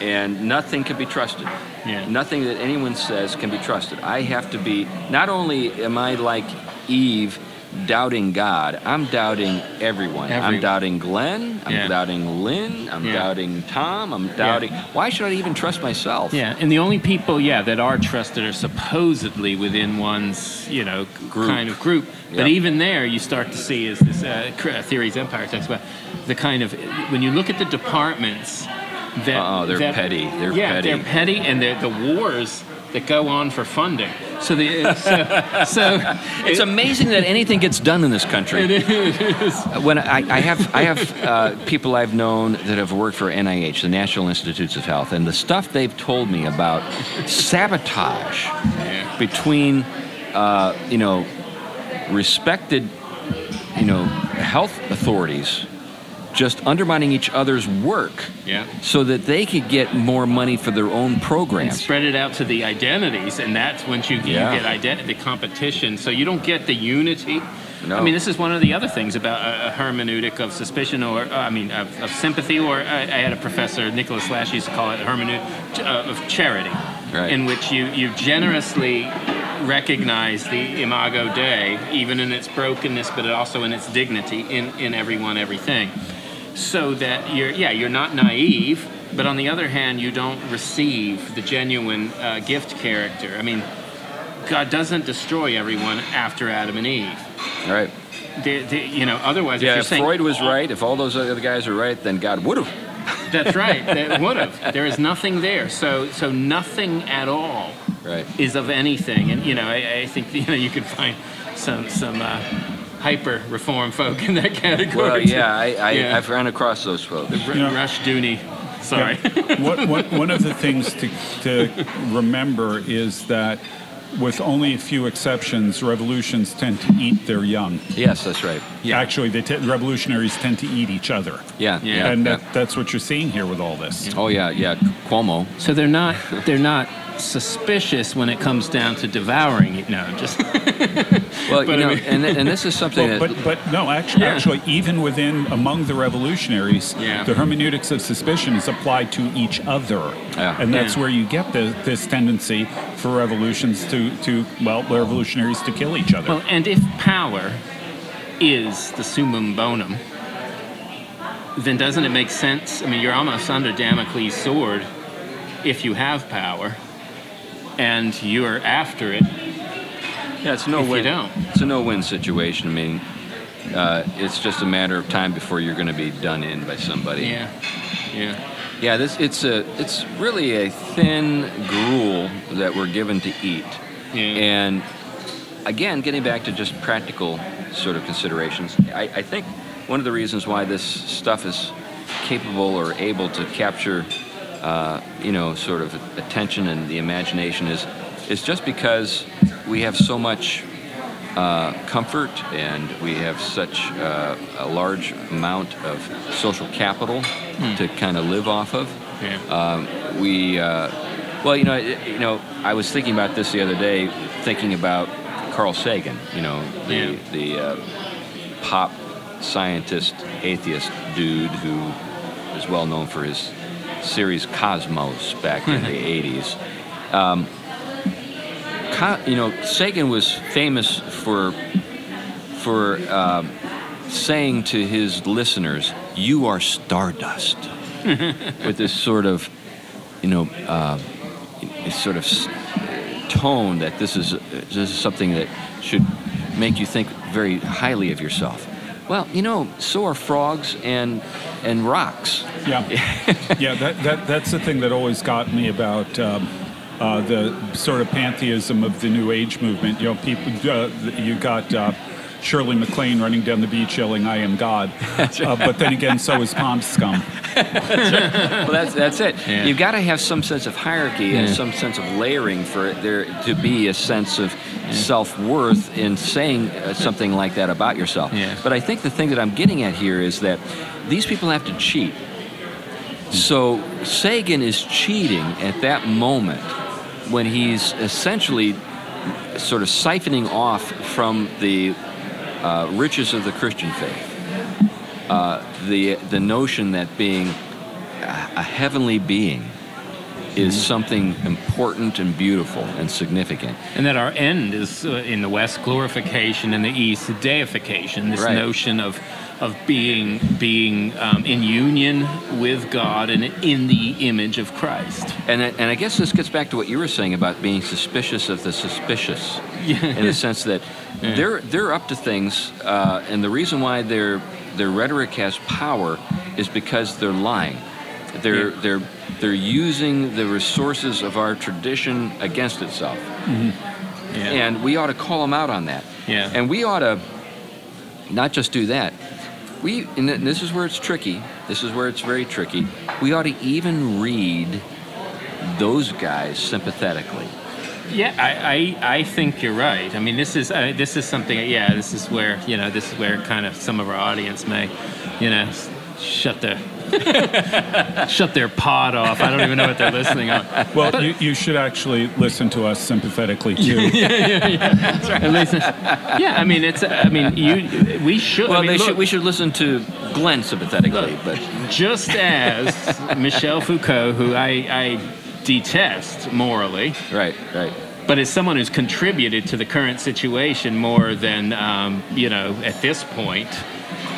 and nothing can be trusted. Yeah. Nothing that anyone says can be trusted. I have to be. Not only am I like Eve. Doubting God, I'm doubting everyone. I'm doubting Glenn. I'm Yeah. doubting Lynn. I'm Yeah. doubting Tom. I'm doubting. Why should I even trust myself? yeah, and the only people, yeah, that are trusted are supposedly within one's, you know, Group. kind of group. But even there, you start to see is this uh, theories empire talks about the kind of when you look at the departments that Oh, they're that- petty. They're yeah, petty. they're petty, and they're the wars that go on for funding. So the so, so It's amazing that anything gets done in this country. It is. When I, I have, I have uh, people I've known that have worked for NIH, the National Institutes of Health, and the stuff they've told me about sabotage Yeah. between, uh, you know, respected, you know, health authorities just undermining each other's work Yeah. so that they could get more money for their own And programs. spread it out to the identities, and that's once you, Yeah. you get identity competition. So you don't get the unity. No. I mean, this is one of the other things about a, hermeneutic of suspicion, or uh, I mean, of, of sympathy. Or I, I had a professor, Nicholas Lash, used to call it hermeneutic uh, of charity, Right. in which you you generously recognize the imago Dei, even in its brokenness, but also in its dignity in in everyone, everything so that you're yeah you're not naive but on the other hand you don't receive the genuine uh, gift character i mean god doesn't destroy everyone after adam and eve right. they, they, you know otherwise if Yeah, you're if saying Freud was right, if all those other guys are right, then God would have. that's right that would have there is nothing there so so nothing at all Right. is of anything and you know i, I think you know you could find some some uh, hyper reform folk in that category Well, yeah, I, I, Yeah. I've run across those folks. R- You know- rush dooney sorry what, what, one of the things to, to remember is that with only a few exceptions, revolutions tend to eat their young. Yes, that's right. Yeah. Actually, they t- revolutionaries tend to eat each other. Yeah, Yeah. yeah. and yeah. that, that's what you're seeing here with all this. Oh yeah, yeah. Cuomo. So they're not they're not suspicious when it comes down to devouring it. No, just Well, But you I know, mean- and, and this is something Well, that. but but no, actually, Yeah. actually, even within among the revolutionaries, Yeah. the hermeneutics of suspicion is applied to each other, Yeah. and that's Yeah. where you get the, this tendency for revolutions to to well, revolutionaries to kill each other. well, and if power is the summum bonum, then doesn't it make sense? I mean, you're almost under Damocles' sword if you have power and you are after it. Yeah, it's no If you win. don't. It's a no-win situation. I mean, uh, it's just a matter of time before you're going to be done in by somebody. Yeah, yeah, Yeah, this it's a it's really a thin gruel that we're given to eat. yeah. And again, getting back to just practical sort of considerations, I, I think one of the reasons why this stuff is capable or able to capture, uh, you know, sort of attention and the imagination is is just because we have so much uh, comfort and we have such uh, a large amount of social capital to kind of live off of. yeah. Um, we, uh, well, you know, it- you know, I was thinking about this the other day, thinking about Carl Sagan. You know, the Yeah. the uh, pop scientist, atheist dude who is well known for his series Cosmos back in the '80s. Um, Co- you know, Sagan was famous for for um, saying to his listeners, "You are stardust," with this sort of, you know, uh, sort of tone that this is this is something that should make you think very highly of yourself. Well, you know, so are frogs and and rocks. Yeah, yeah. That, that that's the thing that always got me about um, uh, the sort of pantheism of the New Age movement. You know, people. Uh, you got uh, Shirley MacLaine running down the beach yelling, "I am God," uh, but then again, so is Pond Scum. well, that's that's it. Yeah. You've got to have some sense of hierarchy and some sense of layering for there to be a sense of self worth in saying uh, something like that about yourself. Yeah. But I think the thing that I'm getting at here is that these people have to cheat. So Sagan is cheating at that moment when he's essentially sort of siphoning off from the uh, riches of the Christian faith. Uh, the the notion that being a heavenly being is something important and beautiful and significant. And that our end is uh, in the West glorification, in the East deification. This Right. notion of of being being um, in union with God and in the image of Christ. And I, and I guess this gets back to what you were saying about being suspicious of the suspicious, in the sense that they're they're up to things, uh, and the reason why their their rhetoric has power is because they're lying. They're Yeah. they're they're using the resources of our tradition against itself. Yeah. And we ought to call them out on that. Yeah. And we ought to not just do that. We and this is where it's tricky. This is where it's very tricky. We ought to even read those guys sympathetically. Yeah, I, I, I think you're right. I mean, this is uh, this is something. Yeah, this is where you know this is where kind of some of our audience may, you know, shut their shut their pod off. I don't even know what they're listening on. Well, you, you should actually listen to us sympathetically too. At least, yeah. I mean, it's. I mean, you. We should. Well, I mean, they look, should, we should listen to Glenn sympathetically, but just as Michel Foucault, who I, I detest morally, right, right. but as someone who's contributed to the current situation more than um, you know at this point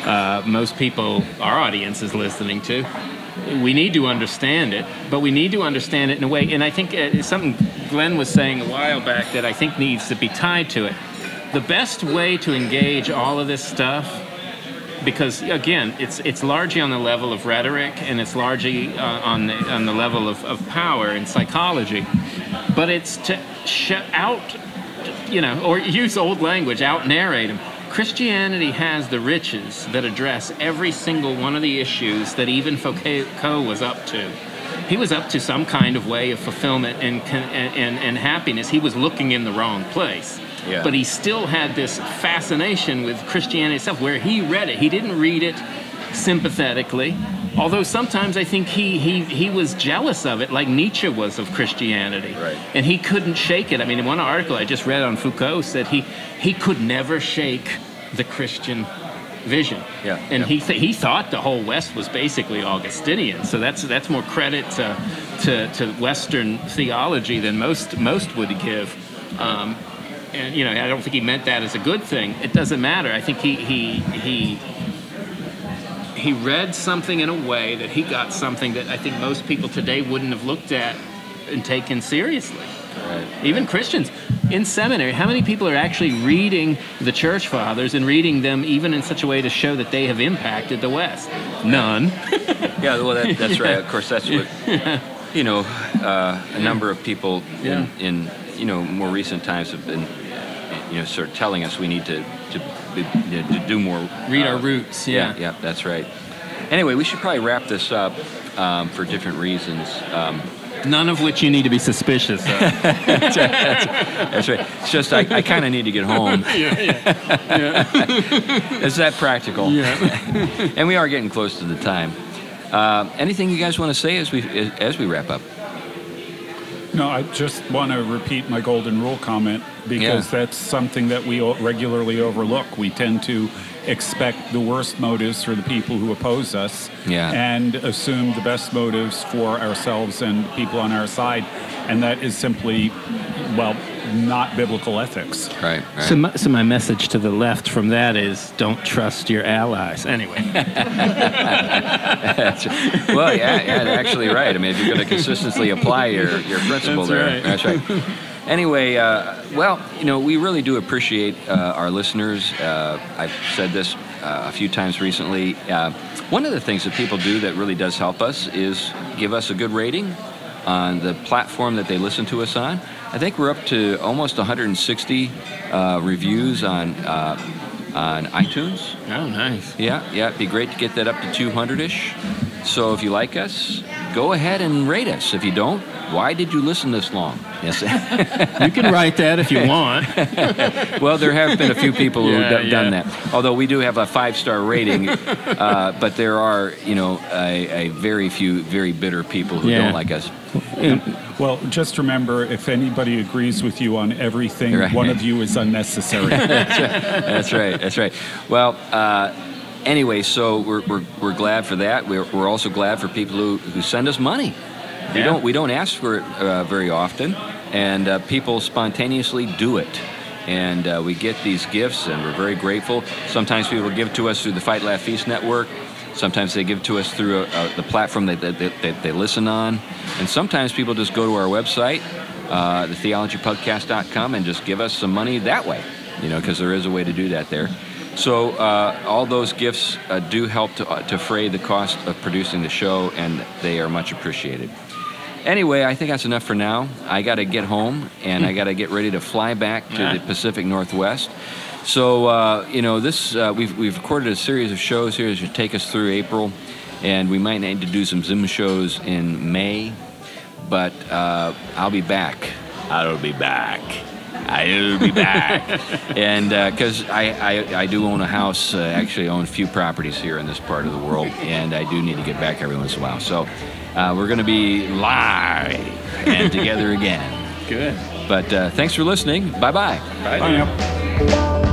uh, most people our audience is listening to we need to understand it but we need to understand it in a way and i think uh, it's something glenn was saying a while back that i think needs to be tied to it the best way to engage all of this stuff because again, it's it's largely on the level of rhetoric and it's largely uh, on the on the level of, of power and psychology, but it's to sh- out, you know, or use old language, out narrate them. Christianity has the riches that address every single one of the issues that even Foucault was up to. He was up to some kind of way of fulfillment and and, and, happiness. He was looking in the wrong place. Yeah. But he still had this fascination with Christianity itself, where he read it. He didn't read it sympathetically, although sometimes I think he, he, he was jealous of it, like Nietzsche was of Christianity. Right. And he couldn't shake it. I mean, in one article I just read on Foucault said he, he could never shake the Christian vision. Yeah, And yeah. he th- he thought the whole West was basically Augustinian. So that's that's more credit to to, to Western theology than most most would give. Um, and you know, I don't think he meant that as a good thing. It doesn't matter. I think he he he he read something in a way that he got something that I think most people today wouldn't have looked at and taken seriously. Even Christians in seminary, how many people are actually reading the church fathers and reading them even in such a way to show that they have impacted the West? None. Yeah, well, that, that's right. Of course, that's what you know. Uh, a number of people Yeah. in, in you know more recent times have been you know sort of telling us we need to to, you know, to do more. Read uh, our roots. Yeah, Yeah. yeah, that's right. Anyway, we should probably wrap this up um, for different reasons. Um, None of which you need to be suspicious of. that's right. It's just I, I kind of need to get home. Yeah. Is that practical? yeah. And we are getting close to the time. Uh, anything you guys want to say as we as we wrap up? No, I just want to repeat my golden rule comment because Yeah. that's something that we regularly overlook. We tend to expect the worst motives for the people who oppose us Yeah. and assume the best motives for ourselves and people on our side. And that is simply, well, not biblical ethics. Right. right. So my, so my message to the left from that is don't trust your allies. Anyway. Well, yeah, yeah, actually, right. I mean, if you're going to consistently apply your, your principle That's there, right. that's right. Anyway, uh, well, you know, we really do appreciate uh, our listeners. Uh, I've said this uh, a few times recently. Uh, one of the things that people do that really does help us is give us a good rating on the platform that they listen to us on. I think we're up to almost 160 uh, reviews on uh, on iTunes. Oh, nice. Yeah, yeah, it'd be great to get that up to 200 ish. So if you like us, go ahead and rate us. If you don't, why did you listen this long? Yes. You can write that if you want. well, there have been a few people who've Yeah, done, that. Although we do have a five star rating, uh, but there are, you know, a, a very few very bitter people who Yeah. don't like us. Well, just remember if anybody agrees with you on everything, Right. one of you is unnecessary. That's right. That's right. Well, uh, anyway, so we're, we're, we're glad for that. We're, we're also glad for people who, who send us money. We Yeah. don't we don't ask for it uh, very often, and uh, people spontaneously do it. And uh, we get these gifts, and we're very grateful. Sometimes people give to us through the Fight Laugh Feast Network. Sometimes they give to us through uh, the platform that, that, that, that they listen on. And sometimes people just go to our website, uh, thetheologypodcast.com, and just give us some money that way, you know, because there is a way to do that there. So uh, all those gifts uh, do help to, uh, to fray the cost of producing the show, and they are much appreciated. Anyway, I think that's enough for now. I got to get home, and I got to get ready to fly back to the Ah. Pacific Northwest. So uh, you know, this uh, we've we've recorded a series of shows here that should take us through April, and we might need to do some Zoom shows in May. But uh, I'll be back. I'll be back. I'll be back. and because I, I, I do own a house, uh, actually own a few properties here in this part of the world, and I do need to get back every once in a while. So uh, we're going to be live and together again. Good. But uh, thanks for listening. Bye bye. Bye now.